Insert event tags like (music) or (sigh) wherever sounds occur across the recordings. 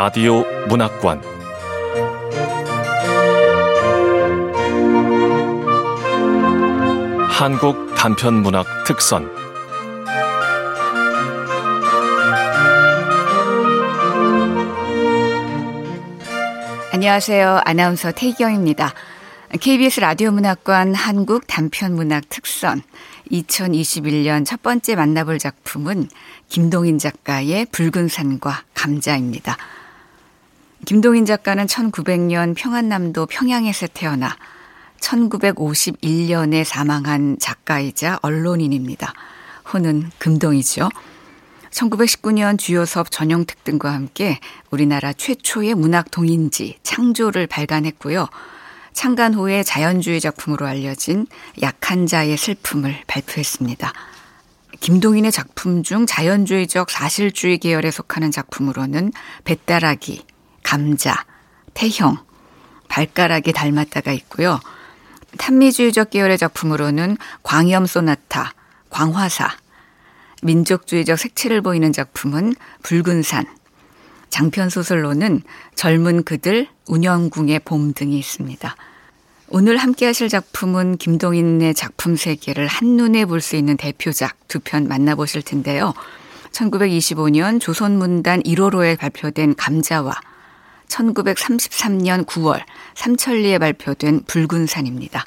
라디오 문학관 한국 단편 문학 특선 안녕하세요. 아나운서 태경입니다. KBS 라디오 문학관 한국 단편 문학 특선 2021년 첫 번째 만나볼 작품은 김동인 작가의 붉은 산과 감자입니다. 김동인 작가는 1900년 평안남도 평양에서 태어나 1951년에 사망한 작가이자 언론인입니다. 호는 금동이죠. 1919년 주요섭 전용택 등과 함께 우리나라 최초의 문학 동인지 창조를 발간했고요. 창간 후에 자연주의 작품으로 알려진 약한 자의 슬픔을 발표했습니다. 김동인의 작품 중 자연주의적 사실주의 계열에 속하는 작품으로는 배따라기, 감자, 태형, 발가락이 닮았다가 있고요. 탄미주의적 계열의 작품으로는 광염 소나타, 광화사, 민족주의적 색채를 보이는 작품은 붉은 산, 장편 소설로는 젊은 그들, 운영궁의 봄 등이 있습니다. 오늘 함께 하실 작품은 김동인의 작품 세계를 한눈에 볼 수 있는 대표작 두 편 만나보실 텐데요. 1925년 조선문단 1호로에 발표된 감자와 1933년 9월 삼천리에 발표된 붉은 산입니다.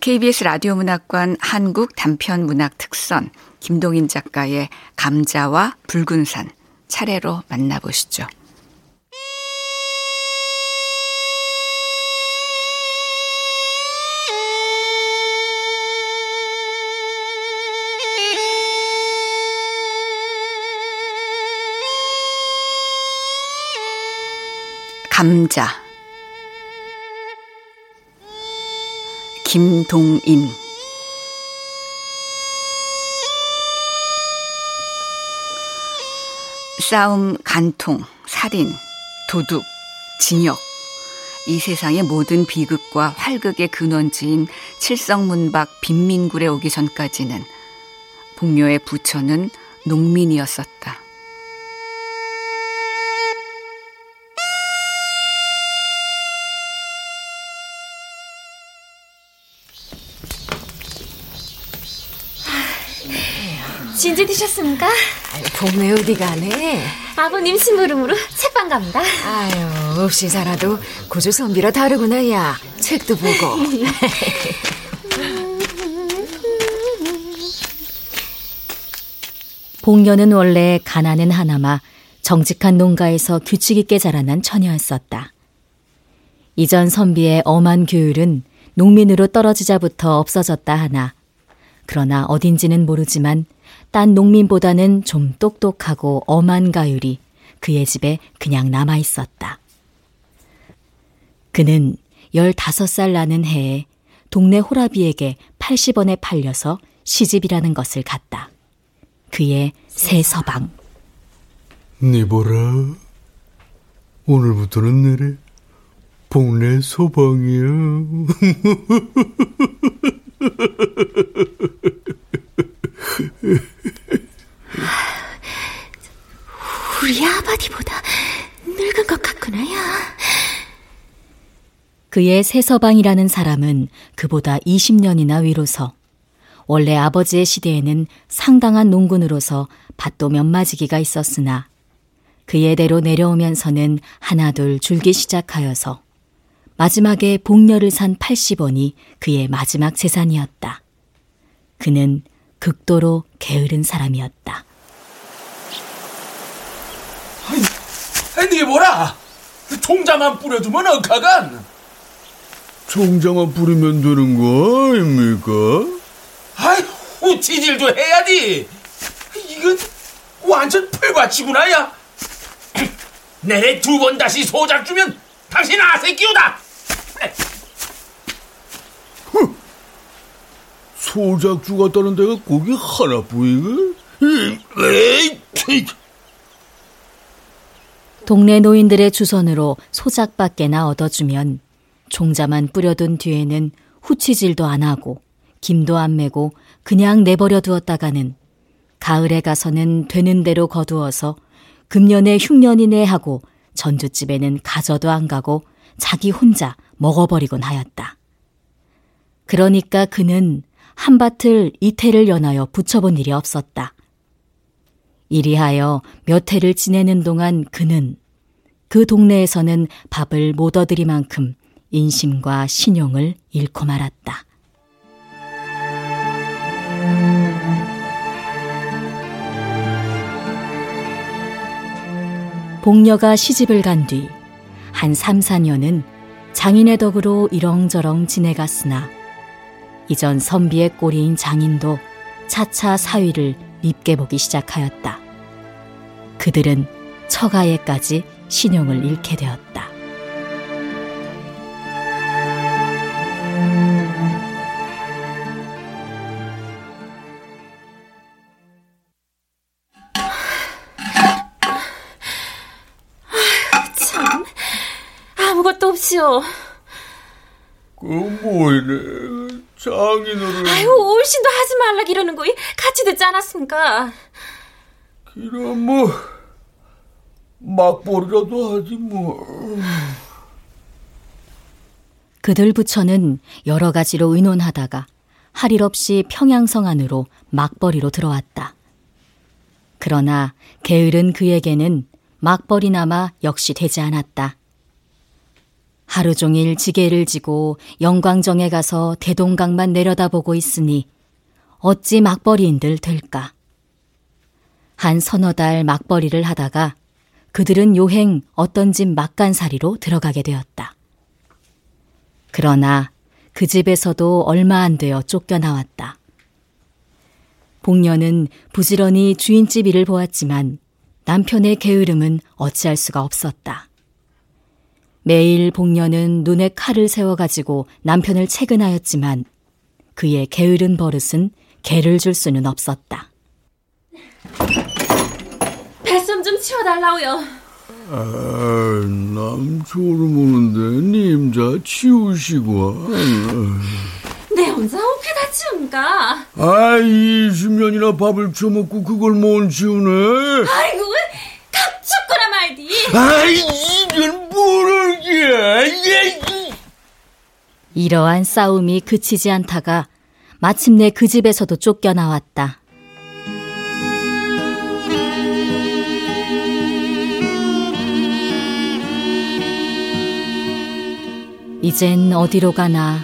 KBS 라디오 문학관 한국 단편 문학 특선 김동인 작가의 감자와 붉은 산 차례로 만나보시죠. 감자 김동인 싸움, 간통, 살인, 도둑, 징역 이 세상의 모든 비극과 활극의 근원지인 칠성문박 빈민굴에 오기 전까지는 복묘의 부처는 농민이었었다. 진지 드셨습니까? 봄에 어디 가네? 아버님 심부름으로 책방 갑니다. 아유, 없이 살아도 고조 선비라 다르구나, 야. 책도 보고. (laughs) 복녀는 원래 가난은 하나마 정직한 농가에서 규칙 있게 자라난 처녀였었다. 이전 선비의 엄한 교율은 농민으로 떨어지자부터 없어졌다 하나 그러나 어딘지는 모르지만 딴 농민보다는 좀 똑똑하고 엄한 가율이 그의 집에 그냥 남아 있었다. 그는 15살 나는 해에 동네 호라비에게 80원에 팔려서 시집이라는 것을 갔다. 그의 새 서방. 네 보라. 오늘부터는 내래 동네 소방이야. (laughs) (laughs) 우리 아버지보다 늙은 것 같구나야. 그의 새서방이라는 사람은 그보다 20년이나 위로서 원래 아버지의 시대에는 상당한 농군으로서 밭도 몇 마지기가 있었으나 그의 대로 내려오면서는 하나둘 줄기 시작하여서 마지막에 복녀를 산 80원이 그의 마지막 재산이었다. 그는 극도로 게으른 사람이었다. 아니, 네 뭐라? 종자만 뿌려두면 억하간? 종자만 뿌리면 되는 거 아닙니까? 아이, 후치질도 해야지. 이건 완전 풀밭이구나, 야. (clears throat) 내래 두 번 다시 소작 주면 당신 아새 끼우다. 소작주 같다는 데가 거기 하나뿐이고? 에이, 동네 노인들의 주선으로 소작밖에나 얻어주면 종자만 뿌려둔 뒤에는 후치질도 안 하고 김도 안 매고 그냥 내버려 두었다가는 가을에 가서는 되는 대로 거두어서 금년에 흉년이네 하고 전주집에는 가져도 안 가고 자기 혼자 먹어버리곤 하였다. 그러니까 그는 한밭을 이태를 연하여 붙여본 일이 없었다. 이리하여 몇 해를 지내는 동안 그는 그 동네에서는 밥을 못 얻으리만큼 인심과 신용을 잃고 말았다. 복녀가 시집을 간 뒤 한 3, 4년은 장인의 덕으로 이렁저렁 지내갔으나 이전 선비의 꼬리인 장인도 차차 사위를 밉게 보기 시작하였다. 그들은 처가에까지 신용을 잃게 되었다. 참, 아무것도 없이요. 그 뭐이래 장인어른 아유, 올신도 하지 말라 이러는 거 같이 듣지 않았습니까? 그럼 뭐 막벌이라도 하지 뭐 그들 부처는 여러 가지로 의논하다가 할 일 없이 평양성 안으로 막벌이로 들어왔다. 그러나 게으른 그에게는 막벌이나마 역시 되지 않았다. 하루 종일 지게를 지고 영광정에 가서 대동강만 내려다보고 있으니 어찌 막벌이인들 될까? 한 서너 달 막벌이를 하다가 그들은 요행 어떤 집 막간살이로 들어가게 되었다. 그러나 그 집에서도 얼마 안 되어 쫓겨나왔다. 복녀는 부지런히 주인집 일을 보았지만 남편의 게으름은 어찌할 수가 없었다. 매일 복녀는 눈에 칼을 세워가지고 남편을 채근하였지만 그의 게으른 버릇은 개를 줄 수는 없었다. 뱃섬 좀 치워달라고요. 아, 남 졸음 오는데 님자 치우시고 내 혼자 어떻게 다 치웁니까? 아 20년이나 밥을 처먹고 그걸 못 치우네 아이고, 갑죽거나 말디. 아이 이건 모르게 예, 이러한 싸움이 그치지 않다가 마침내 그 집에서도 쫓겨나왔다. 이젠 어디로 가나.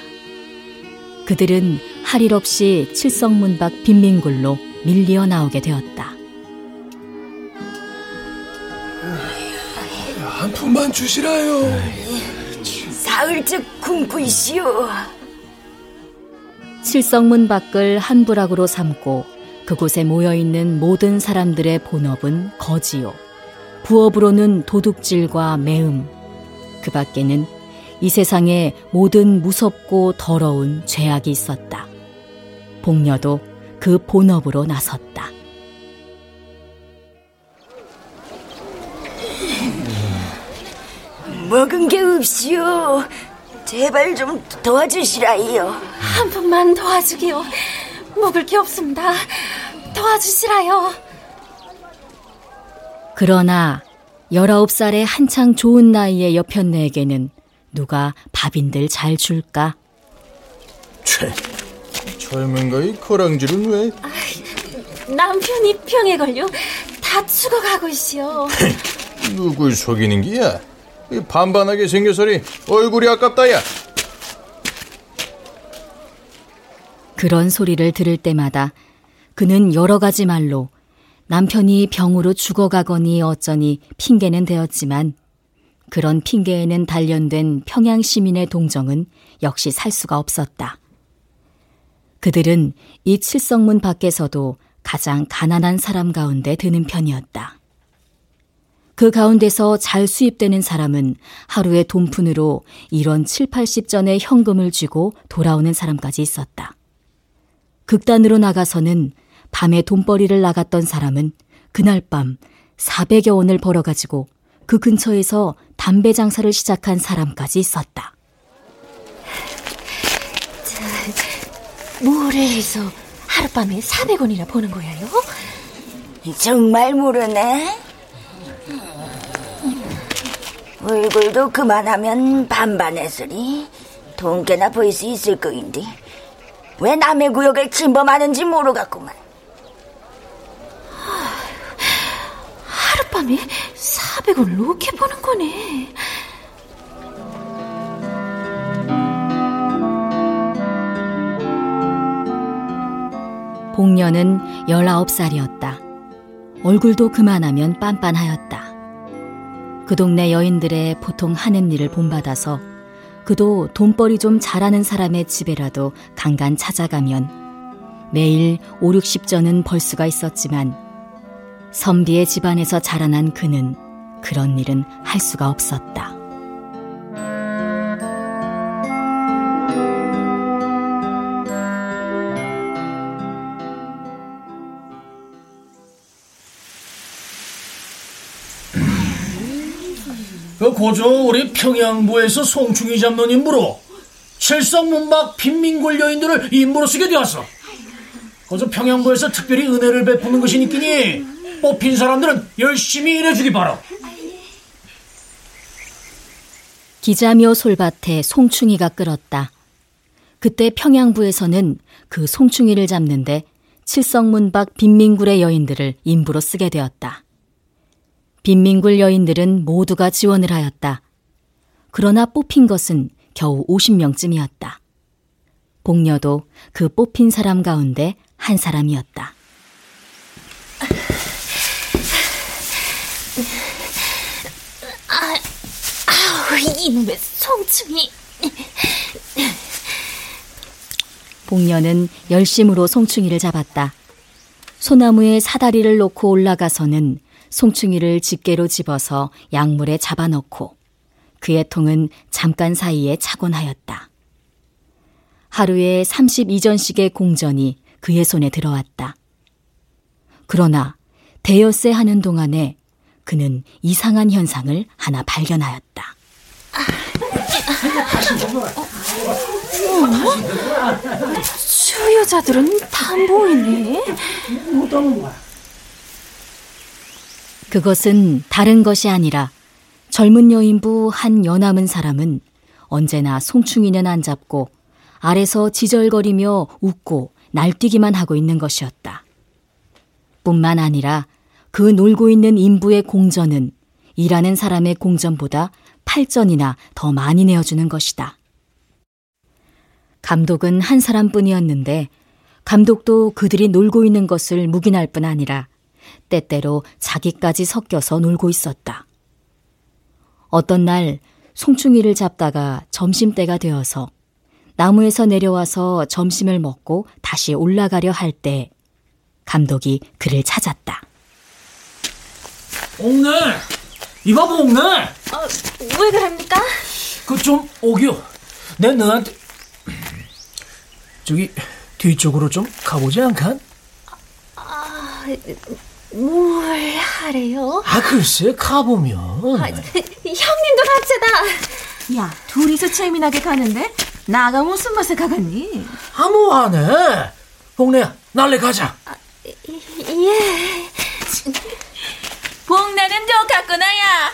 그들은 할 일 없이 칠성문 밖 빈민굴로 밀리어 나오게 되었다. 한 푼만 주시라요. 사흘째 굶고 있시오. 칠성문 밖을 한 부락으로 삼고 그곳에 모여 있는 모든 사람들의 본업은 거지요. 부업으로는 도둑질과 매음. 그 밖에는 이 세상에 모든 무섭고 더러운 죄악이 있었다. 복녀도 그 본업으로 나섰다. 먹은 게 없시오. 제발 좀 도와주시라이요. 한 푼만 도와주기요. 먹을 게 없습니다. 도와주시라요. 그러나 열아홉 살의 한창 좋은 나이의 여편네에게는 누가 밥인들 잘 줄까? 채. 젊은가 이 거랑질은 왜? 남편이 병에 걸려 다 죽어가고 있시오. (laughs) 누굴 속이는 기야? 이 반반하게 생겨서리 얼굴이 아깝다야. 그런 소리를 들을 때마다 그는 여러 가지 말로 남편이 병으로 죽어가거니 어쩌니 핑계는 되었지만 그런 핑계에는 단련된 평양 시민의 동정은 역시 살 수가 없었다. 그들은 이 칠성문 밖에서도 가장 가난한 사람 가운데 드는 편이었다. 그 가운데서 잘 수입되는 사람은 하루의 돈푼으로 이런 7, 80전의 현금을 쥐고 돌아오는 사람까지 있었다. 극단으로 나가서는 밤에 돈벌이를 나갔던 사람은 그날 밤 400여 원을 벌어가지고 그 근처에서 담배 장사를 시작한 사람까지 있었다. 뭐래 해서 하룻밤에 400원이나 버는 거야요? 정말 모르네. 얼굴도 그만하면 반반했으니 돈깨나 보일 수 있을 거인데 왜 남의 구역을 침범하는지 모르겠구만. 하룻밤에 400원 로게 버는 거네. 복녀는 19살이었다. 얼굴도 그만하면 빤빤하였다. 그 동네 여인들의 보통 하는 일을 본받아서 그도 돈벌이 좀 잘하는 사람의 집에라도 간간 찾아가면 매일 5, 60전은 벌 수가 있었지만 선비의 집안에서 자라난 그는 그런 일은 할 수가 없었다. 고조 우리 평양부에서 송충이 잡는 임무로 칠성문박 빈민골 여인들을 임무로 쓰게 되었어. 거저 평양부에서 특별히 은혜를 베푸는 것이니끼니 뽑힌 사람들은 열심히 일해주기 바라. 기자묘 솔밭에 송충이가 끌었다. 그때 평양부에서는 그 송충이를 잡는데 칠성문박 빈민굴의 여인들을 임부로 쓰게 되었다. 빈민굴 여인들은 모두가 지원을 하였다. 그러나 뽑힌 것은 겨우 50명쯤이었다. 복녀도 그 뽑힌 사람 가운데 한 사람이었다. 아, 아우, 이놈의 송충이. 복녀는 열심으로 송충이를 잡았다. 소나무에 사다리를 놓고 올라가서는 송충이를 집게로 집어서 약물에 잡아넣고 그의 통은 잠깐 사이에 차곤 하였다. 하루에 32전씩의 공전이 그의 손에 들어왔다. 그러나 대여세 하는 동안에 그는 이상한 현상을 하나 발견하였다. 어? 수요자들은 다 모이네. 그것은 다른 것이 아니라 젊은 여인부 한 여남은 사람은 언제나 송충이는 안 잡고 아래서 지절거리며 웃고 날뛰기만 하고 있는 것이었다. 뿐만 아니라 그 놀고 있는 인부의 공전은 일하는 사람의 공전보다 8전이나 더 많이 내어주는 것이다. 감독은 한 사람뿐이었는데 감독도 그들이 놀고 있는 것을 묵인할 뿐 아니라 때때로 자기까지 섞여서 놀고 있었다. 어떤 날 송충이를 잡다가 점심때가 되어서 나무에서 내려와서 점심을 먹고 다시 올라가려 할 때 감독이 그를 찾았다. 옥네! 이봐 옥네! 어, 왜 그럽니까? 그 좀 오기요. 내 너한테 저기 뒤쪽으로 좀 가보지 않간? 아, 뭘 하래요? 아 글쎄 가보면 아, (laughs) 형님도 같이다. 야 둘이서 재미나게 가는데 나가 무슨 맛에 가겠니? 아무 안해 복내야 날래 가자 아, 예 복나는 좋겠구나 야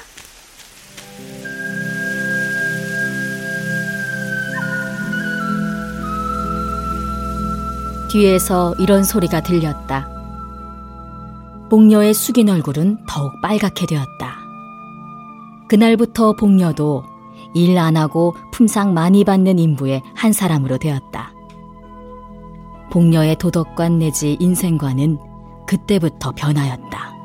뒤에서 이런 소리가 들렸다. 복녀의 숙인 얼굴은 더욱 빨갛게 되었다. 그날부터 복녀도 일 안 하고 품상 많이 받는 인부의 한 사람으로 되었다. 복녀의 도덕관 내지 인생관은 그때부터 변하였다.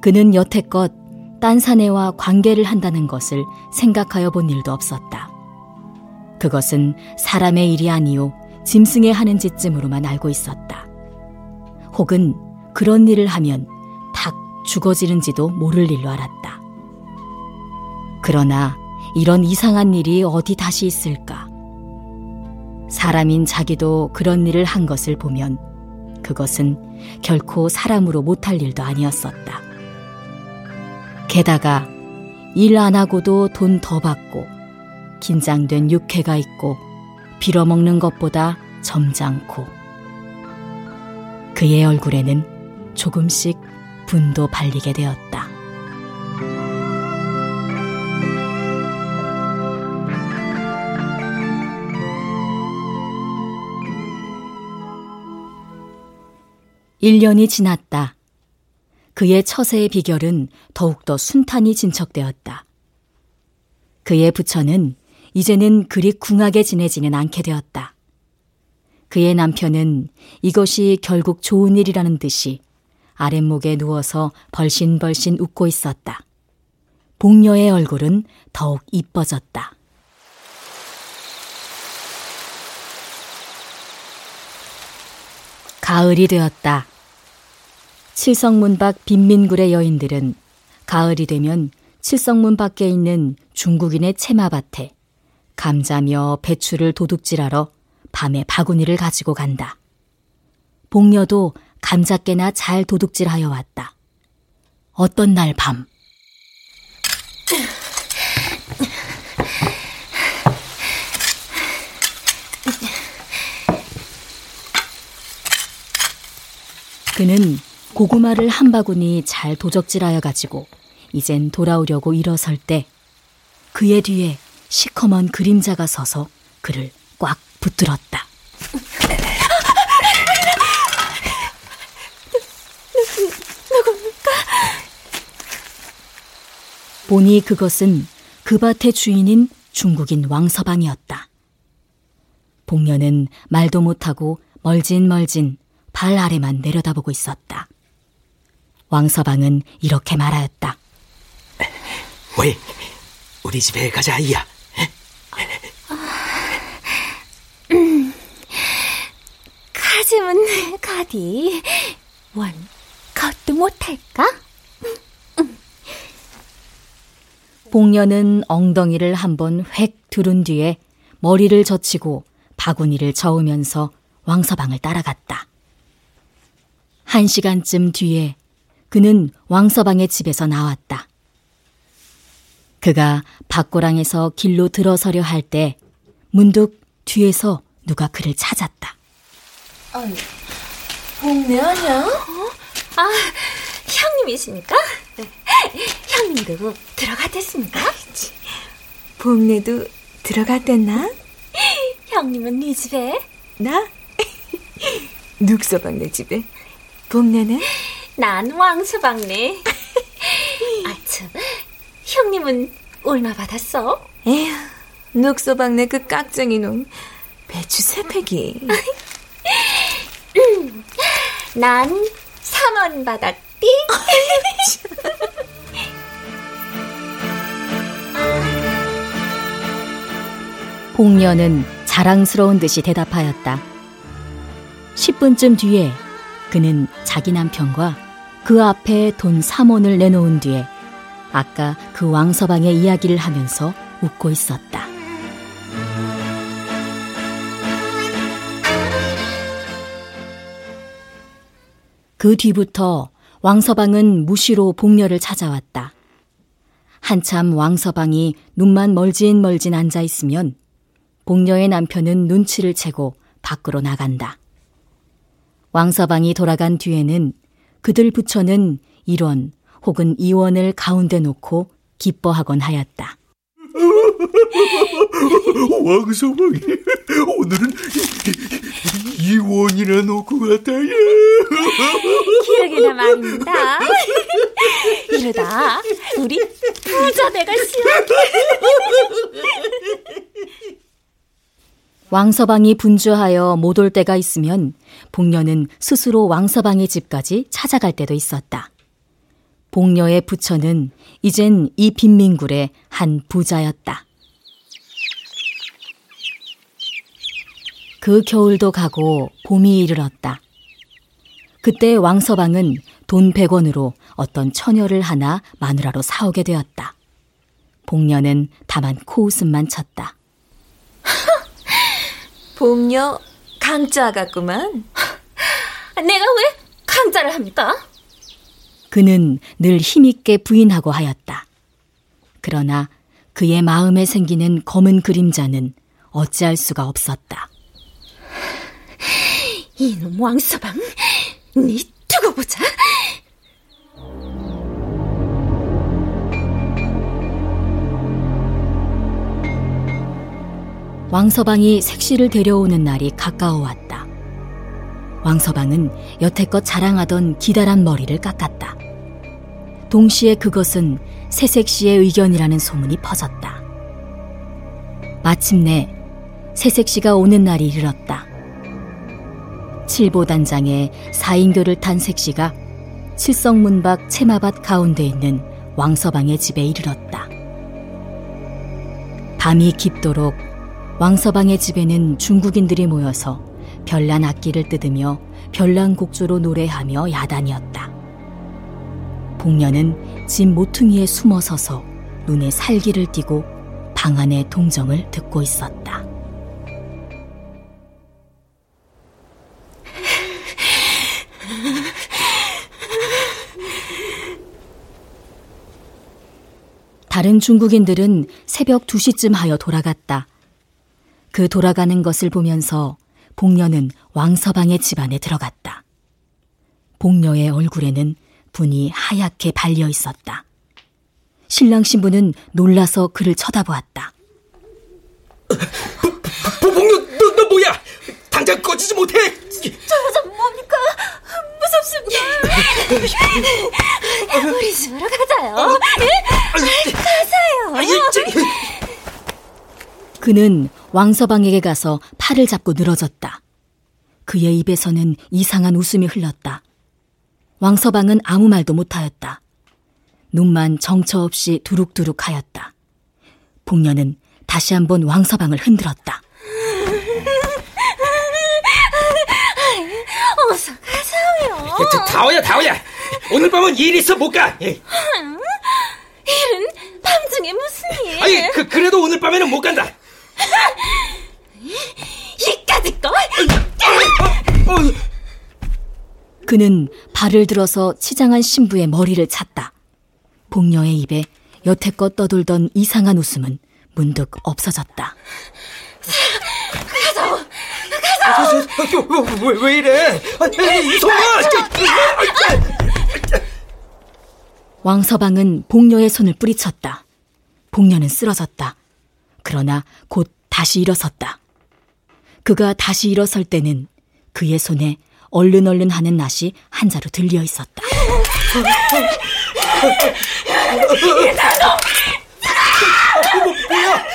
그는 여태껏 딴 사내와 관계를 한다는 것을 생각하여 본 일도 없었다. 그것은 사람의 일이 아니오 짐승에 하는 짓쯤으로만 알고 있었다. 혹은 그런 일을 하면 탁 죽어지는지도 모를 일로 알았다. 그러나 이런 이상한 일이 어디 다시 있을까? 사람인 자기도 그런 일을 한 것을 보면 그것은 결코 사람으로 못할 일도 아니었었다. 게다가 일 안 하고도 돈 더 받고 긴장된 육회가 있고 빌어먹는 것보다 점잖고 그의 얼굴에는 조금씩 분도 발리게 되었다. 1년이 지났다. 그의 처세의 비결은 더욱더 순탄히 진척되었다. 그의 부처는 이제는 그리 궁하게 지내지는 않게 되었다. 그의 남편은 이것이 결국 좋은 일이라는 듯이 아랫목에 누워서 벌신벌신 웃고 있었다. 복녀의 얼굴은 더욱 이뻐졌다. 가을이 되었다. 칠성문 밖 빈민굴의 여인들은 가을이 되면 칠성문 밖에 있는 중국인의 채마밭에 감자며 배추를 도둑질하러 밤에 바구니를 가지고 간다. 복녀도 감자깨나 잘 도둑질하여 왔다. 어떤 날 밤. 그는 고구마를 한 바구니 잘 도적질하여 가지고 이젠 돌아오려고 일어설 때 그의 뒤에 시커먼 그림자가 서서 그를 꽉 붙들었다. 누굽니까? 보니 그것은 그 밭의 주인인 중국인 왕서방이었다. 복녀는 말도 못하고 멀진 멀진 발 아래만 내려다보고 있었다. 왕서방은 이렇게 말하였다. 왜? 우리 집에 가자, 아이야. 음, 가슴은 가디. 원, 겉도 못할까? 복녀는 엉덩이를 한번 획 두른 뒤에 머리를 젖히고 바구니를 저으면서 왕서방을 따라갔다. 한 시간쯤 뒤에 그는 왕서방의 집에서 나왔다. 그가 밖고랑에서 길로 들어서려 할 때 문득 뒤에서 누가 그를 찾았다. 아유, 복내 아니야? 어? 아, 형님이십니까? 형님도 들어갔댔습니까? 복내도 들어갔댔나? 형님은 네 집에? 나? 눅서방네 집에. 복내는? 난 왕서방네. (laughs) 아, 참. 형님은 얼마 받았어? 에휴, 눅서방네 그 깍쟁이 놈. 배추 세 팩이. (laughs) 음, 난 3원 받았 디. (laughs) 복녀는 자랑스러운 듯이 대답하였다. 10분쯤 뒤에 그는 자기 남편과 그 앞에 돈 3원을 내놓은 뒤에 아까 그 왕서방의 이야기를 하면서 웃고 있었다. 그 뒤부터 왕서방은 무시로 복녀를 찾아왔다. 한참 왕서방이 눈만 멀진 멀진 앉아 있으면 복녀의 남편은 눈치를 채고 밖으로 나간다. 왕서방이 돌아간 뒤에는 그들 부처는 일원 혹은 이원을 가운데 놓고 기뻐하곤 하였다. (laughs) 왕서방이 오늘은 이원이나 놓고 갔다. 기억이나 말입니다. 이러다 우리 부자 돼가시오. 왕서방이 분주하여 못 올 때가 있으면 복녀는 스스로 왕서방의 집까지 찾아갈 때도 있었다. 복녀의 부처는 이젠 이 빈민굴의 한 부자였다. 그 겨울도 가고 봄이 이르렀다. 그때 왕서방은 돈 100원으로 어떤 처녀를 하나 마누라로 사오게 되었다. 복녀는 다만 코웃음만 쳤다. (laughs) 복녀 강자 같구만. (laughs) 내가 왜 강자를 합니까? 그는 늘 힘있게 부인하고 하였다. 그러나 그의 마음에 생기는 검은 그림자는 어찌할 수가 없었다. 이놈 왕서방, 네 두고 보자. 왕서방이 색시를 데려오는 날이 가까워왔다. 왕서방은 여태껏 자랑하던 기다란 머리를 깎았다. 동시에 그것은 새색 씨의 의견이라는 소문이 퍼졌다. 마침내 새색 씨가 오는 날이 이르렀다. 칠보단장의 사인교를 탄 색씨가 칠성문 밖 채마밭 가운데 있는 왕서방의 집에 이르렀다. 밤이 깊도록 왕서방의 집에는 중국인들이 모여서 별난 악기를 뜯으며 별난 곡조로 노래하며 야단이었다. 복녀는 집 모퉁이에 숨어 서서 눈에 살기를 띠고 방 안의 동정을 듣고 있었다. 다른 중국인들은 새벽 2시쯤 하여 돌아갔다. 그 돌아가는 것을 보면서 복녀는 왕서방의 집안에 들어갔다. 복녀의 얼굴에는 분이 하얗게 발려 있었다. 신랑 신부는 놀라서 그를 쳐다보았다. 복녀, 너, 너 뭐야? 당장 꺼지지 못해! 저 여자 뭡니까? 무섭습니다. (laughs) 우리 집으로 가자요. 가세요. 그는 왕서방에게 가서 팔을 잡고 늘어졌다. 그의 입에서는 이상한 웃음이 흘렀다. 왕서방은 아무 말도 못하였다. 눈만 정처 없이 두룩두룩 하였다. 복녀는 다시 한번 왕서방을 흔들었다. 어서 가세요. 다오야, 다오야. 오늘 밤은 일 있어 못 가. 예. 일은 밤중에 무슨 일? 아니, 그, 그래도 오늘 밤에는 못 간다. (laughs) 이까짓 거? 그는 발을 들어서 치장한 신부의 머리를 찼다. 복녀의 입에 여태껏 떠돌던 이상한 웃음은 문득 없어졌다. 가자오, 가자오. 왜, 왜 이래? 이송아! 왕서방은 복녀의 손을 뿌리쳤다. 복녀는 쓰러졌다. 그러나 곧 다시 일어섰다. 그가 다시 일어설 때는 그의 손에 얼른 얼른 하는 낫이 한 자루 들려 있었다.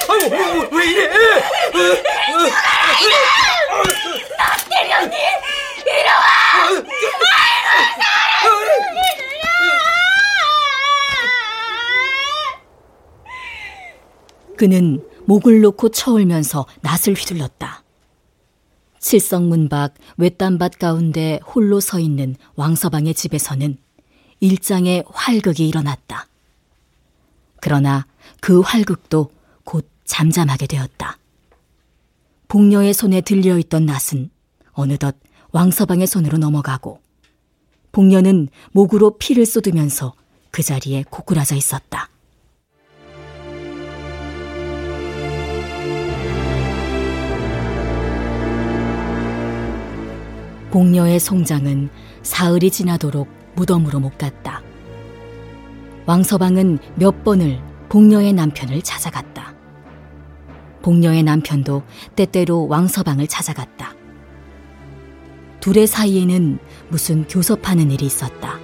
아유, 왜 이래? 나 때렸니? 이리와! 그는 목을 놓고 쳐울면서 낫을 휘둘렀다. 칠성문 밖 외딴밭 가운데 홀로 서 있는 왕서방의 집에서는 일장의 활극이 일어났다. 그러나 그 활극도 곧 잠잠하게 되었다. 복녀의 손에 들려있던 낫은 어느덧 왕서방의 손으로 넘어가고 복녀는 목으로 피를 쏟으면서 그 자리에 고꾸라져 있었다. 복녀의 송장은 사흘이 지나도록 무덤으로 못 갔다. 왕서방은 몇 번을 복녀의 남편을 찾아갔다. 복녀의 남편도 때때로 왕서방을 찾아갔다. 둘의 사이에는 무슨 교섭하는 일이 있었다.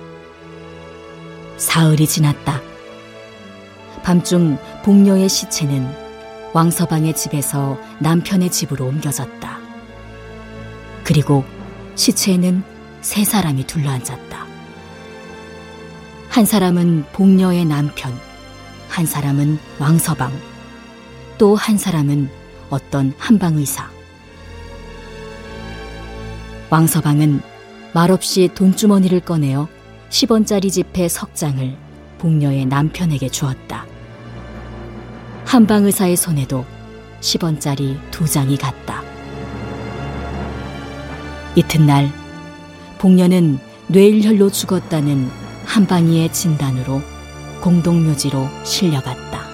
사흘이 지났다. 밤중 복녀의 시체는 왕서방의 집에서 남편의 집으로 옮겨졌다. 그리고 시체에는 세 사람이 둘러앉았다. 한 사람은 복녀의 남편, 한 사람은 왕서방, 또 한 사람은 어떤 한방의사. 왕서방은 말없이 돈주머니를 꺼내어 10원짜리 지폐 석 장을 복녀의 남편에게 주었다. 한방의사의 손에도 10원짜리 두 장이 갔다. 이튿날 복녀는 뇌일혈로 죽었다는 한방이의 진단으로 공동묘지로 실려갔다.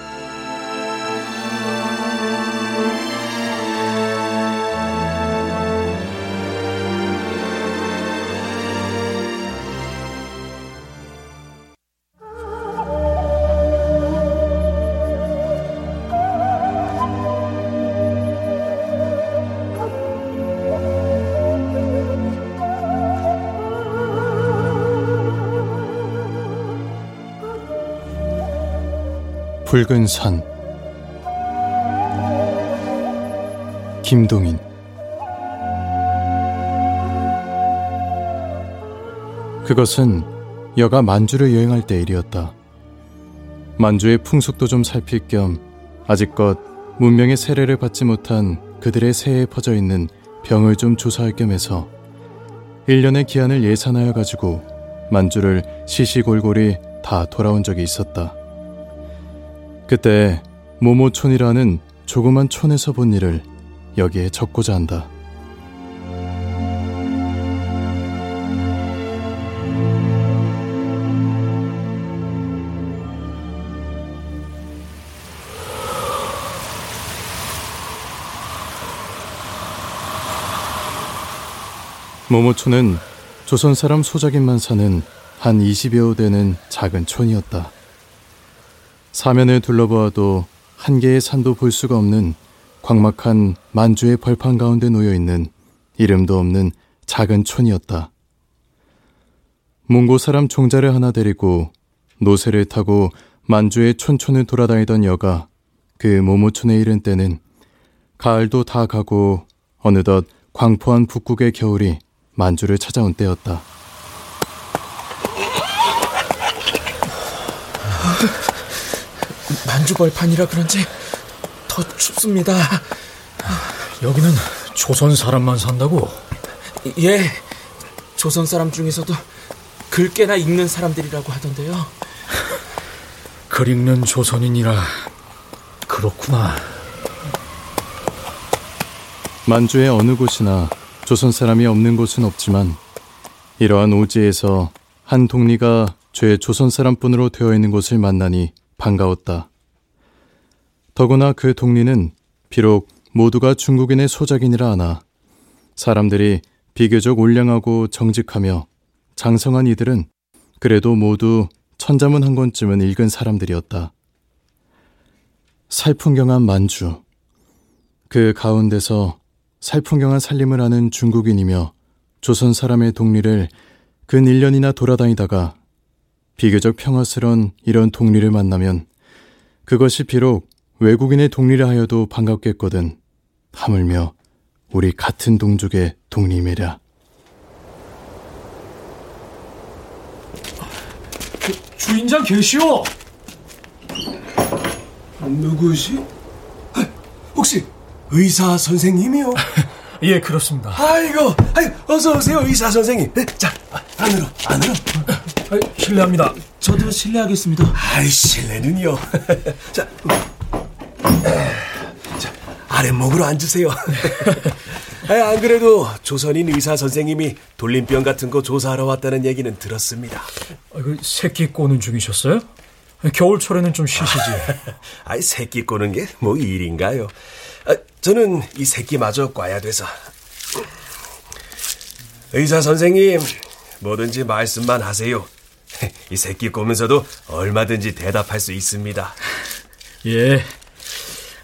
붉은 산 김동인 그것은 여가 만주를 여행할 때 일이었다. 만주의 풍속도 좀 살필 겸 아직껏 문명의 세례를 받지 못한 그들의 새에 퍼져 있는 병을 좀 조사할 겸 해서 1년의 기한을 예산하여 가지고 만주를 시시골골이 다 돌아온 적이 있었다. 그때 모모촌이라는 조그만 촌에서 본 일을 여기에 적고자 한다. 모모촌은 조선 사람 소작인만 사는 한 20여 되는 작은 촌이었다. 사면을 둘러보아도 한 개의 산도 볼 수가 없는 광막한 만주의 벌판 가운데 놓여 있는 이름도 없는 작은 촌이었다. 몽고 사람 종자를 하나 데리고 노새를 타고 만주의 촌촌을 돌아다니던 여가 그 모모촌에 이른 때는 가을도 다 가고 어느덧 광포한 북극의 겨울이 만주를 찾아온 때였다. (laughs) 만주벌판이라 그런지 더 춥습니다. 여기는 조선 사람만 산다고? 예, 조선 사람 중에서도 글깨나 읽는 사람들이라고 하던데요. 글 읽는 조선인이라 그렇구나. 만주의 어느 곳이나 조선 사람이 없는 곳은 없지만 이러한 오지에서 한 동리가 죄 조선 사람뿐으로 되어 있는 곳을 만나니 반가웠다. 더구나 그 동리는 비록 모두가 중국인의 소작이니라 하나 사람들이 비교적 올량하고 정직하며 장성한 이들은 그래도 모두 천자문 한 권쯤은 읽은 사람들이었다. 살풍경한 만주. 그 가운데서 살풍경한 살림을 하는 중국인이며 조선 사람의 동리를 근 1년이나 돌아다니다가 비교적 평화스런 이런 동리를 만나면 그것이 비록 외국인의 동리라 하여도 반갑겠거든. 하물며 우리 같은 동족의 동리매랴. 그, 주인장 계시오? 누구시? 혹시 의사 선생님이요? (laughs) 예, 그렇습니다. 아이고, 아이고, 어서 오세요, 의사 선생님. 네, 자, 안으로, 안으로. 아, 실례합니다. 저도 실례하겠습니다. 아이, 실례는요. (laughs) 자, 자, 아랫목으로 앉으세요. (laughs) 아, 안 그래도 조선인 의사 선생님이 돌림병 같은 거 조사하러 왔다는 얘기는 들었습니다. 아, 그 새끼 꼬는 중이셨어요? 겨울철에는 좀 쉬시지. (laughs) 아이, 새끼 꼬는 게 뭐 일인가요? 아, 저는 이 새끼마저 꽈야 돼서. 의사 선생님, 뭐든지 말씀만 하세요. (laughs) 이 새끼 꼬면서도 얼마든지 대답할 수 있습니다. 예.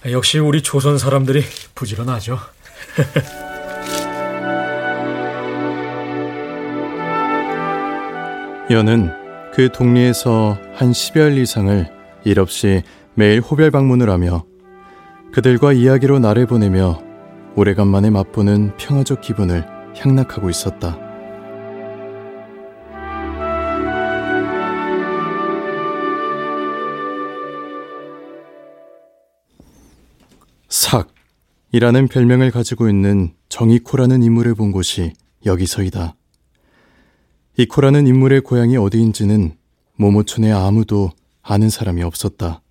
역시 우리 조선 사람들이 부지런하죠. (laughs) 여는 그 동리에서 한 10여일 이상을 일 없이 매일 호별 방문을 하며 그들과 이야기로 날을 보내며 오래간만에 맛보는 평화적 기분을 향락하고 있었다. 삭이라는 별명을 가지고 있는 정이코라는 인물을 본 곳이 여기서이다. 이코라는 인물의 고향이 어디인지는 모모촌에 아무도 아는 사람이 없었다.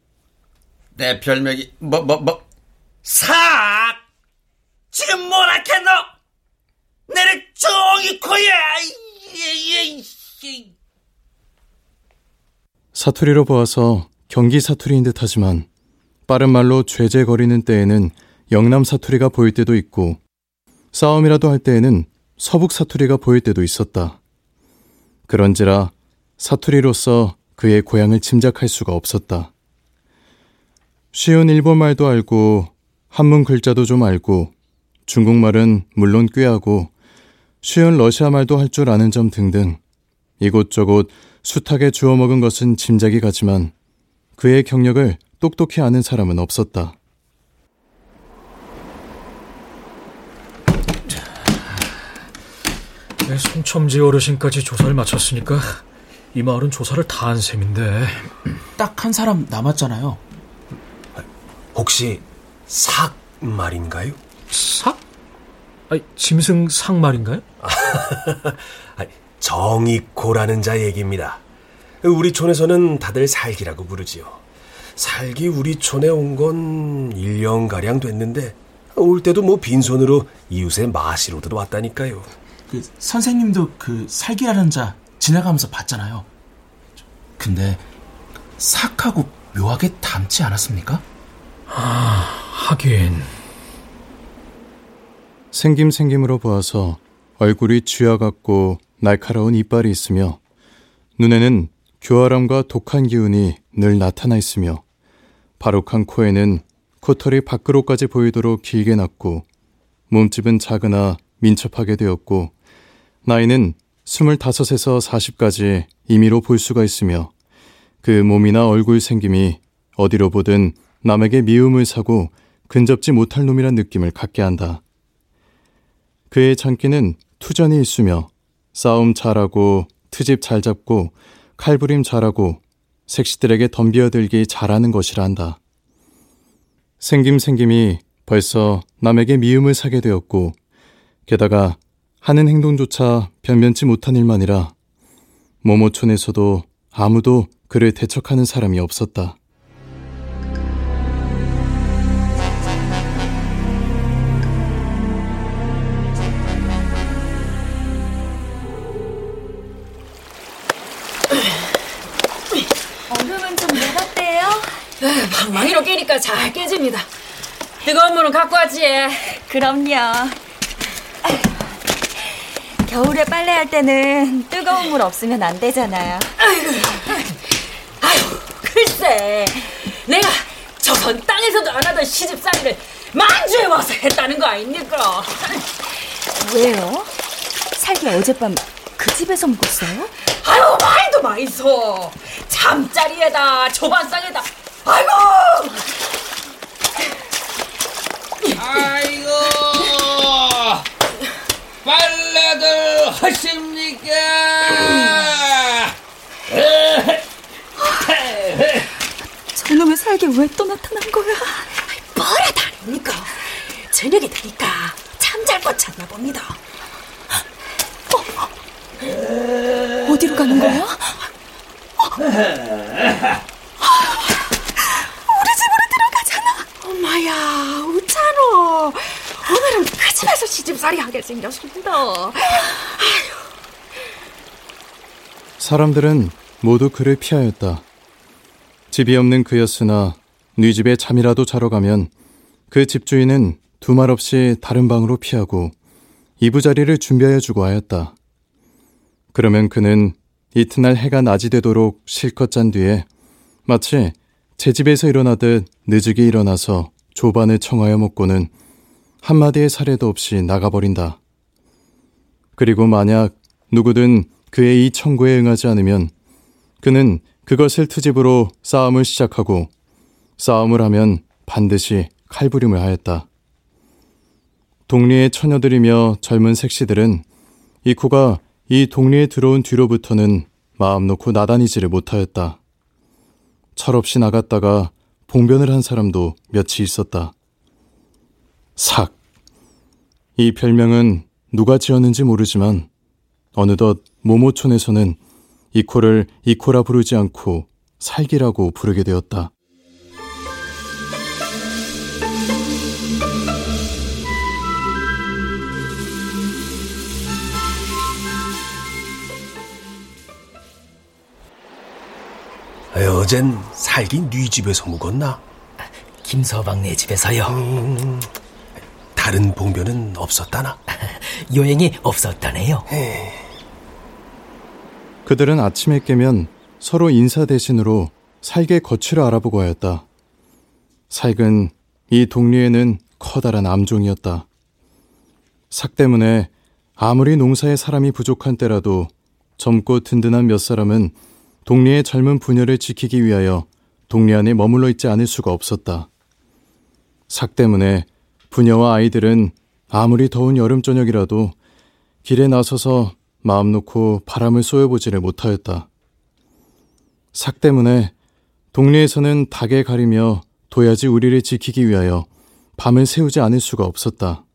내 별명이 뭐 뭐 뭐 삭! 지금 뭐라 했노? 내를 정이코야! 사투리로 보아서 경기 사투리인 듯 하지만 빠른 말로 죄죄거리는 때에는 영남 사투리가 보일 때도 있고 싸움이라도 할 때에는 서북 사투리가 보일 때도 있었다. 그런지라 사투리로서 그의 고향을 짐작할 수가 없었다. 쉬운 일본말도 알고 한문 글자도 좀 알고 중국말은 물론 꾀하고 쉬운 러시아 말도 할 줄 아는 점 등등 이곳저곳 숱하게 주워 먹은 것은 짐작이 가지만 그의 경력을 똑똑히 아는 사람은 없었다. 네, 송첨지 어르신까지 조사를 마쳤으니까 이 마을은 조사를 다 한 셈인데 딱 한 사람 남았잖아요. 혹시 삭 말인가요? 삭? 아니, 짐승 삭 말인가요? (laughs) 정익고라는 자 얘기입니다. 우리 촌에서는 다들 살기라고 부르지요. 살기 우리 촌에 온 건 1년가량 됐는데 올 때도 뭐 빈손으로 이웃의 마시로 들어왔다니까요. 그 선생님도 그 살기라는 자 지나가면서 봤잖아요. 근데 삭하고 묘하게 닮지 않았습니까? 아, 하긴. 생김생김으로 보아서 얼굴이 쥐와 같고 날카로운 이빨이 있으며 눈에는 교활함과 독한 기운이 늘 나타나 있으며 바룩한 코에는 코털이 밖으로까지 보이도록 길게 났고 몸집은 작으나 민첩하게 되었고 나이는 25에서 40까지 임의로 볼 수가 있으며 그 몸이나 얼굴 생김이 어디로 보든 남에게 미움을 사고 근접지 못할 놈이란 느낌을 갖게 한다. 그의 장기는 투전이 있으며 싸움 잘하고 트집 잘 잡고 칼부림 잘하고 색시들에게 덤비어들기 잘하는 것이라 한다. 생김생김이 벌써 남에게 미움을 사게 되었고 게다가 하는 행동조차 변변치 못한 일만이라 모모촌에서도 아무도 그를 대척하는 사람이 없었다. 방망이로 깨니까 잘 깨집니다. 뜨거운 물은 갖고 왔지? 그럼요. 겨울에 빨래할 때는 뜨거운 물 없으면 안 되잖아요. 아유, 글쎄. 내가 조선 땅에서도 안 하던 시집살이를 만주에 와서 했다는 거 아닙니까? 왜요? 살기 어젯밤 그 집에서 묵었어요? 아유, 말도 많이 써. 잠자리에다, 조반상에다. 아이고! 아이고 빨래들 하십니까? 저놈의 살기 왜또 나타난 거야? 뭐라 다릅니까? 저녁이 되니까 잠잘 것 찾나 봅니다. 어디로 가는 거야? 우 (laughs) 리 집으로 들어가잖아. 엄마야, 우찬호. 오늘은 그 집에서 시집살이 하게 생겼습니다. 사람들은 모두 그를 피하였다. 집이 없는 그였으나 네 집에 잠이라도 자러 가면 그 집주인은 두말 없이 다른 방으로 피하고 이부자리를 준비하여 주고 하였다. 그러면 그는 이튿날 해가 낮이 되도록 실컷 잔 뒤에 마치 제 집에서 일어나듯 늦게 일어나서 조반을 청하여 먹고는 한마디의 사례도 없이 나가버린다. 그리고 만약 누구든 그의 이 청구에 응하지 않으면 그는 그것을 트집으로 싸움을 시작하고 싸움을 하면 반드시 칼부림을 하였다. 동리의 처녀들이며 젊은 색시들은 이쿠가 이 동리에 들어온 뒤로부터는 마음 놓고 나다니지를 못하였다. 철없이 나갔다가 봉변을 한 사람도 몇이 있었다. 삭. 이 별명은 누가 지었는지 모르지만 어느덧 모모촌에서는 이코를 이코라 부르지 않고 살기라고 부르게 되었다. 어젠 살기 네 집에서 묵었나? 김서방네 집에서요. 음, 다른 봉변은 없었다나? (laughs) 요행이 없었다네요. 그들은 아침에 깨면 서로 인사 대신으로 살게 거취를 알아보고 하였다. 살근 이 동리에는 커다란 암종이었다. 삭 때문에 아무리 농사에 사람이 부족한 때라도 젊고 든든한 몇 사람은 동리의 젊은 부녀를 지키기 위하여 동리 안에 머물러 있지 않을 수가 없었다. 삭 때문에 부녀와 아이들은 아무리 더운 여름 저녁이라도 길에 나서서 마음 놓고 바람을 쏘여보지를 못하였다. 삭 때문에 동리에서는 닭에 가리며 도야지 우리를 지키기 위하여 밤을 새우지 않을 수가 없었다.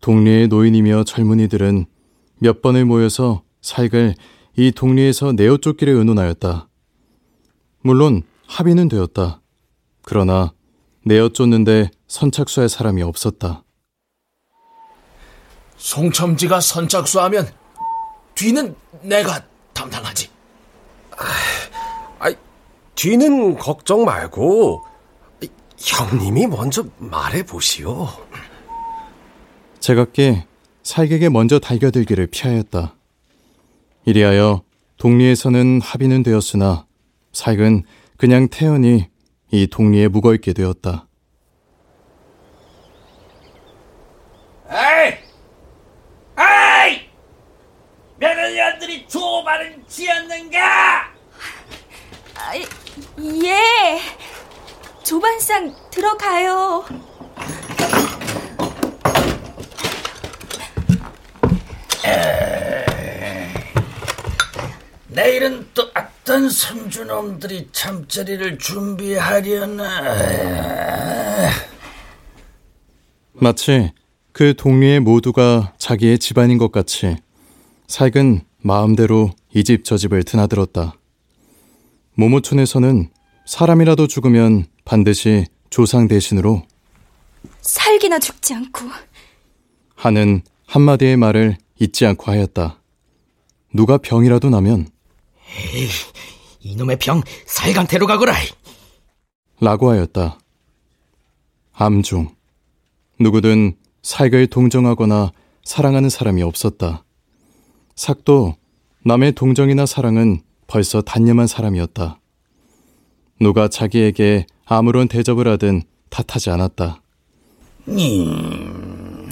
동리의 노인이며 젊은이들은 몇 번을 모여서 살글 이 동리에서 내어 쫓기를 의논하였다. 물론 합의는 되었다. 그러나 내어 쫓는데 선착수할 사람이 없었다. 송첨지가 선착수하면 뒤는 내가 담당하지. 아, 뒤는 걱정 말고 형님이 먼저 말해 보시오. 제각기 살객에 먼저 달겨들기를 피하였다. 이리하여 동리에서는 합의는 되었으나 살은 그냥 태연히 이 동리에 묵어있게 되었다. 에이! 에이! 며느리들이 조말은 지었는가? 아, 예. 조반상 들어가요. 내일은 또 어떤 손주놈들이 잠자리를 준비하려나. 마치 그 동리의 모두가 자기의 집안인 것 같이 살근 마음대로 이 집 저 집을 드나들었다. 모모촌에서는 사람이라도 죽으면 반드시 조상 대신으로 살기나 죽지 않고 하는 한마디의 말을 잊지 않고 하였다. 누가 병이라도 나면 에이, 이놈의 병 살강태로 가거라. 라고 하였다. 암중. 누구든 살을 동정하거나 사랑하는 사람이 없었다. 삭도 남의 동정이나 사랑은 벌써 단념한 사람이었다. 누가 자기에게 아무런 대접을 하든 탓하지 않았다. 음,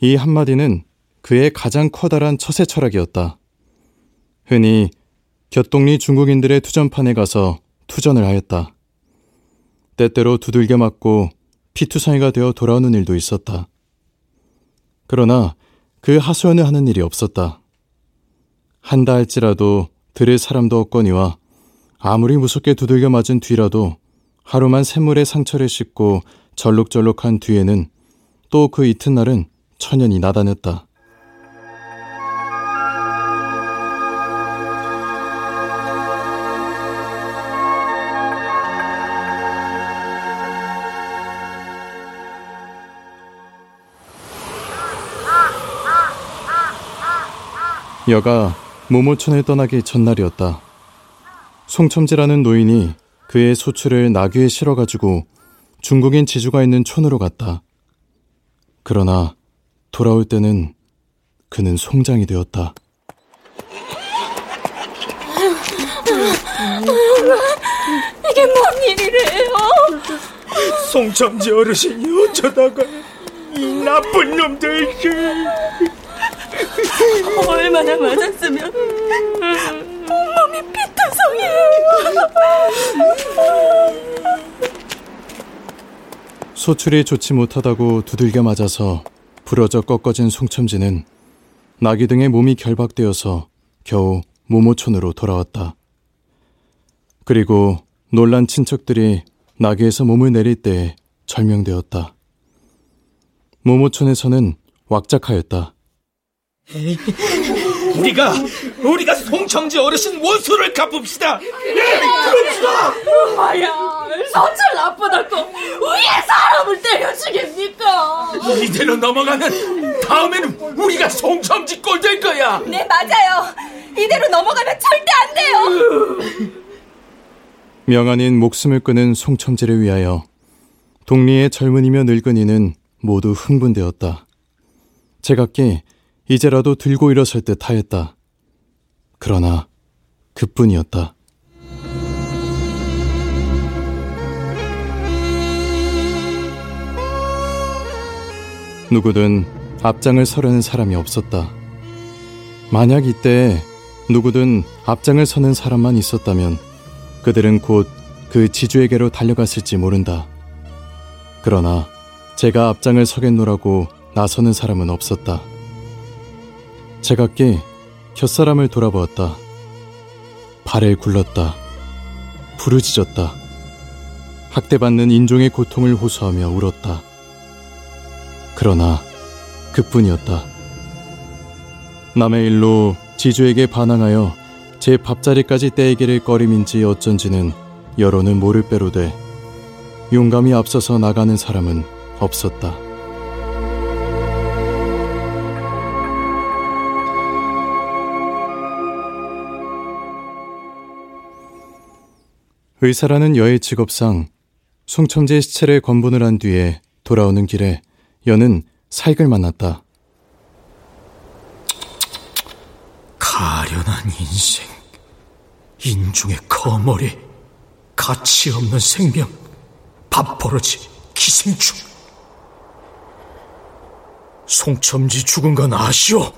이 한마디는 그의 가장 커다란 처세 철학이었다. 흔히 곁동리 중국인들의 투전판에 가서 투전을 하였다. 때때로 두들겨 맞고 피투성이가 되어 돌아오는 일도 있었다. 그러나 그 하소연을 하는 일이 없었다. 한다 할지라도 들을 사람도 없거니와 아무리 무섭게 두들겨 맞은 뒤라도 하루만 샘물에 상처를 씻고 절룩절룩한 뒤에는 또 그 이튿날은 천연이 나다녔다. 여가 모모촌을 떠나기 전날이었다. 송첨지라는 노인이 그의 소출을 나귀에 실어가지고 중국인 지주가 있는 촌으로 갔다. 그러나 돌아올 때는 그는 송장이 되었다. 이게 뭔 일이래요? 송첨지 어르신이 어쩌다가 이 나쁜 놈들 얼마나 맞았으면 온몸이 피투성이에요. 소출이 좋지 못하다고 두들겨 맞아서 부러져 꺾어진 송첨지는 나귀 등의 몸이 결박되어서 겨우 모모촌으로 돌아왔다. 그리고 놀란 친척들이 나귀에서 몸을 내릴 때 절명되었다. 모모촌에서는 왁작하였다. 에이, 우리가 우리가 송청지 어르신 원수를 갚읍시다. 네, 그럽시다. 뭐야, 선출 나쁘다고 위에 사람을 때려 죽입니까? 이대로 넘어가면 다음에는 우리가 송청지 꼴 될 거야. 네, 맞아요. 이대로 넘어가면 절대 안 돼요. 명안인 목숨을 끊은 송첨지를 위하여 동리의 젊은이며 늙은이는 모두 흥분되었다. 제각기 이제라도 들고 일어설 듯 하였다. 그러나 그뿐이었다. 누구든 앞장을 서려는 사람이 없었다. 만약 이때 누구든 앞장을 서는 사람만 있었다면 그들은 곧 그 지주에게로 달려갔을지 모른다. 그러나 제가 앞장을 서겠노라고 나서는 사람은 없었다. 제각기 곁사람을 돌아보았다. 발을 굴렀다. 부르짖었다. 학대받는 인종의 고통을 호소하며 울었다. 그러나 그뿐이었다. 남의 일로 지주에게 반항하여 제 밥자리까지 떼기를 꺼림인지 어쩐지는 여론은 모를 빼로 돼 용감히 앞서서 나가는 사람은 없었다. 의사라는 여의 직업상 송첨지의 시체를 건분을 한 뒤에 돌아오는 길에 여는 사익을 만났다. 가련한 인생, 인중의 거머리, 가치 없는 생명, 밥버러지, 기생충. 송첨지 죽은 건 아시오?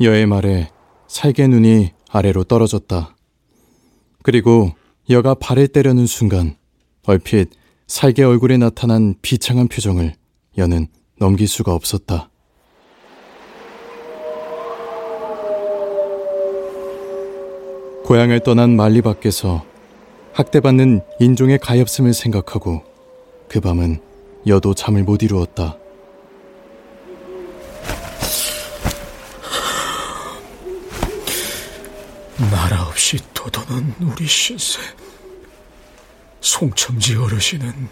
여의 말에 살개 눈이 아래로 떨어졌다. 그리고 여가 발을 때려는 순간 얼핏 살개 얼굴에 나타난 비창한 표정을 여는 넘길 수가 없었다. 고향을 떠난 만리 밖에서 학대받는 인종의 가엾음을 생각하고 그 밤은 여도 잠을 못 이루었다. 없이 떠도는 우리 신세. 송첨지 어르신은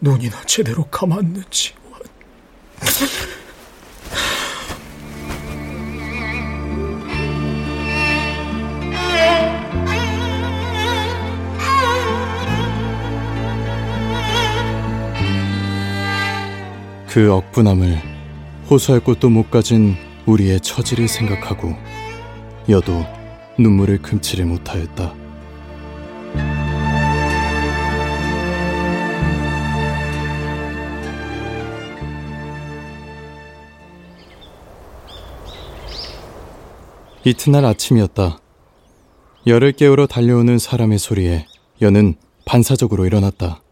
눈이나 제대로 감았는지. 그 억분함을 호소할 곳도 못 가진 우리의 처지를 생각하고 여도 눈물을 금치를 못하였다. 이튿날 아침이었다. 열을 깨우러 달려오는 사람의 소리에 여는 반사적으로 일어났다.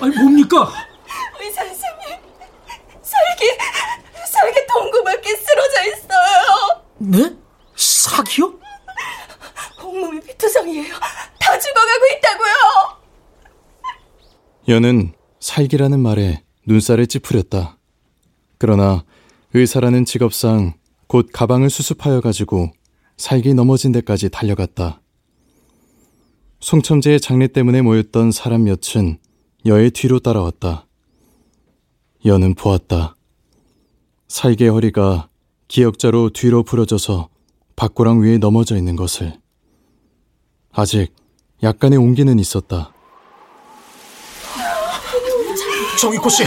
아니 뭡니까? 의사 선생님, 살기, 살기 동구 밖에 쓰러져 있어요. 네? 사기요? 온몸이 피투성이에요. 다 죽어가고 있다고요. 여는 살기라는 말에 눈살을 찌푸렸다. 그러나 의사라는 직업상 곧 가방을 수습하여 가지고 살기 넘어진 데까지 달려갔다. 송첨제의 장례 때문에 모였던 사람 몇은 여의 뒤로 따라왔다. 여는 보았다. 살기의 허리가 기역자로 뒤로 부러져서 박고랑 위에 넘어져 있는 것을. 아직 약간의 온기는 있었다. 정익호 씨!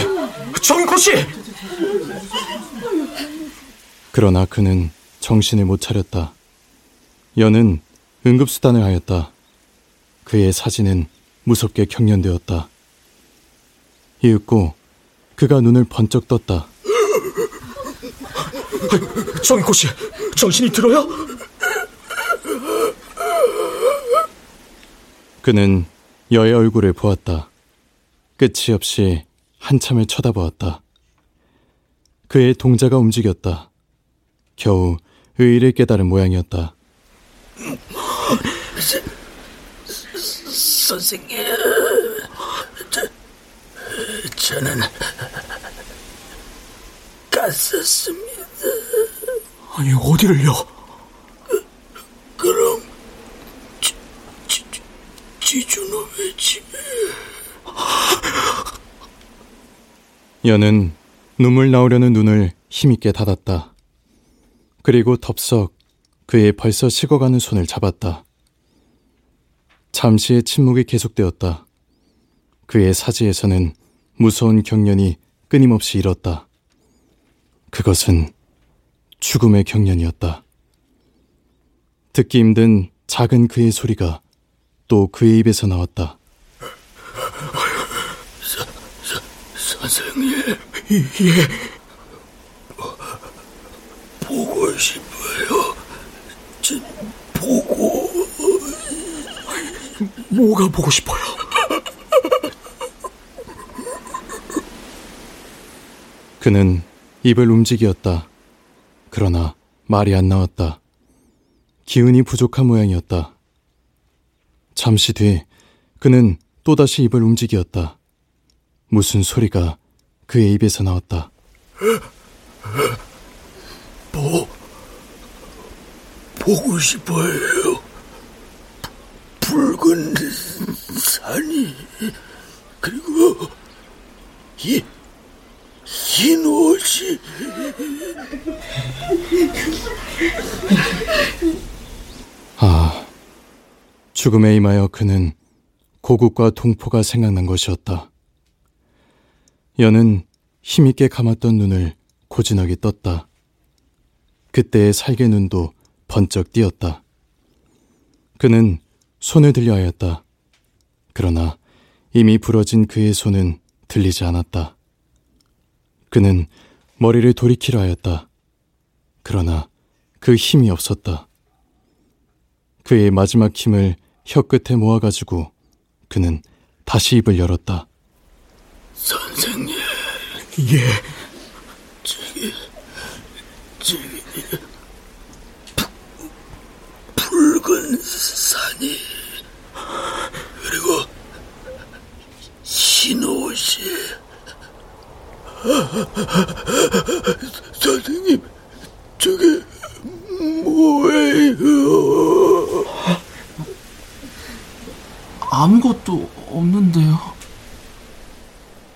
정익호 씨! 그러나 그는 정신을 못 차렸다. 여는 응급수단을 하였다. 그의 사진은 무섭게 경련되었다. 이윽고 그가 눈을 번쩍 떴다. 정익호 씨, 정신이 들어요? 그는 여의 얼굴을 보았다. 끝이 없이 한참을 쳐다보았다. 그의 동자가 움직였다. 겨우 의의를 깨달은 모양이었다. 선생님, 저, 저는 갔었습니다. 아니, 어디를요? 그, 그럼, 지, 지, 지주놈의 집에. 여는 눈물 나오려는 눈을 힘있게 닫았다. 그리고 덥석 그의 벌써 식어가는 손을 잡았다. 잠시의 침묵이 계속되었다. 그의 사지에서는 무서운 경련이 끊임없이 일었다. 그것은 죽음의 경련이었다. 듣기 힘든 작은 그의 소리가 또 그의 입에서 나왔다. 서, 서, 선생님, 예. 보고 싶어요. 진, 보고. 뭐가 보고 싶어요? 그는 입을 움직였다. 그러나 말이 안 나왔다. 기운이 부족한 모양이었다. 잠시 뒤 그는 또다시 입을 움직였다. 무슨 소리가 그의 입에서 나왔다. 보, 보고 싶어요. 붉은 산이, 그리고 이, 흰 옷이. 아, 죽음에 임하여 그는 고국과 동포가 생각난 것이었다. 여는 힘있게 감았던 눈을 고진하게 떴다. 그때의 살개 눈도 번쩍 띄었다. 그는 손을 들려 하였다. 그러나 이미 부러진 그의 손은 들리지 않았다. 그는 머리를 돌이키려 하였다. 그러나 그 힘이 없었다. 그의 마지막 힘을 혀끝에 모아가지고 그는 다시 입을 열었다. 선생님. 예. 저기, 저기, 부, 붉은 산이, 그리고 흰 옷이. 선생님, 저게 뭐예요? 아무것도 없는데요.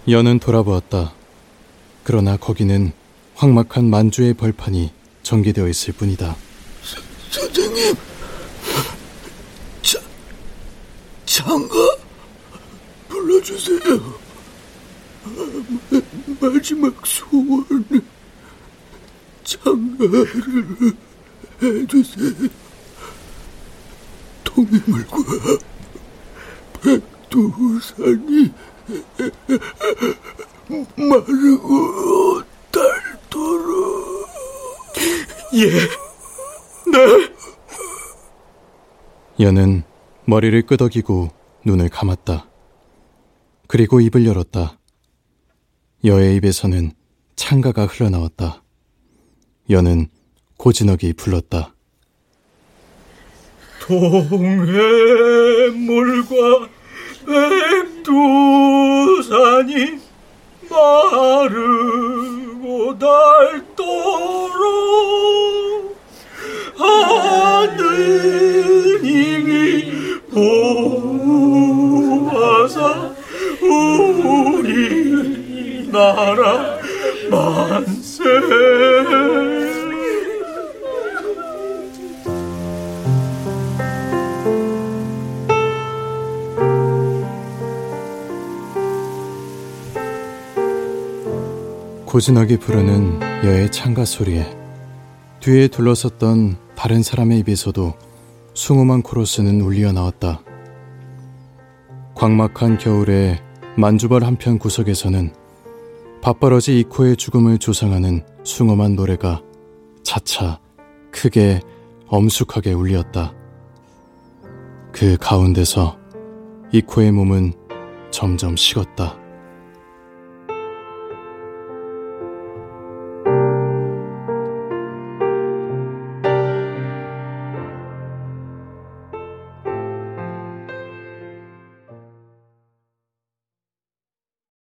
여는 돌아보았다. 그러나 거기는 황막한 만주의 벌판이 전개되어 있을 뿐이다. 선생님, 자, 장가 불러주세요. 마지막 소원 장가를 해주세요. 동해물과 백두산이 마르고 닳도록 예, 네. 여는 머리를 끄덕이고 눈을 감았다. 그리고 입을 열었다. 여의 입에서는 창가가 흘러나왔다. 여는 고진하게 불렀다. 동해물과 백두산이 마르고 닳도록 하느님이 보호하사 우리 나라 만세 고진하게 부르는 여의 창가 소리에 뒤에 둘러섰던 다른 사람의 입에서도 숭엄한 코러스는 울리어 나왔다. 광막한 겨울에 만주벌 한편 구석에서는 밥벌어지 이코의 죽음을 조상하는 숭엄한 노래가 차차 크게 엄숙하게 울렸다. 그 가운데서 이코의 몸은 점점 식었다.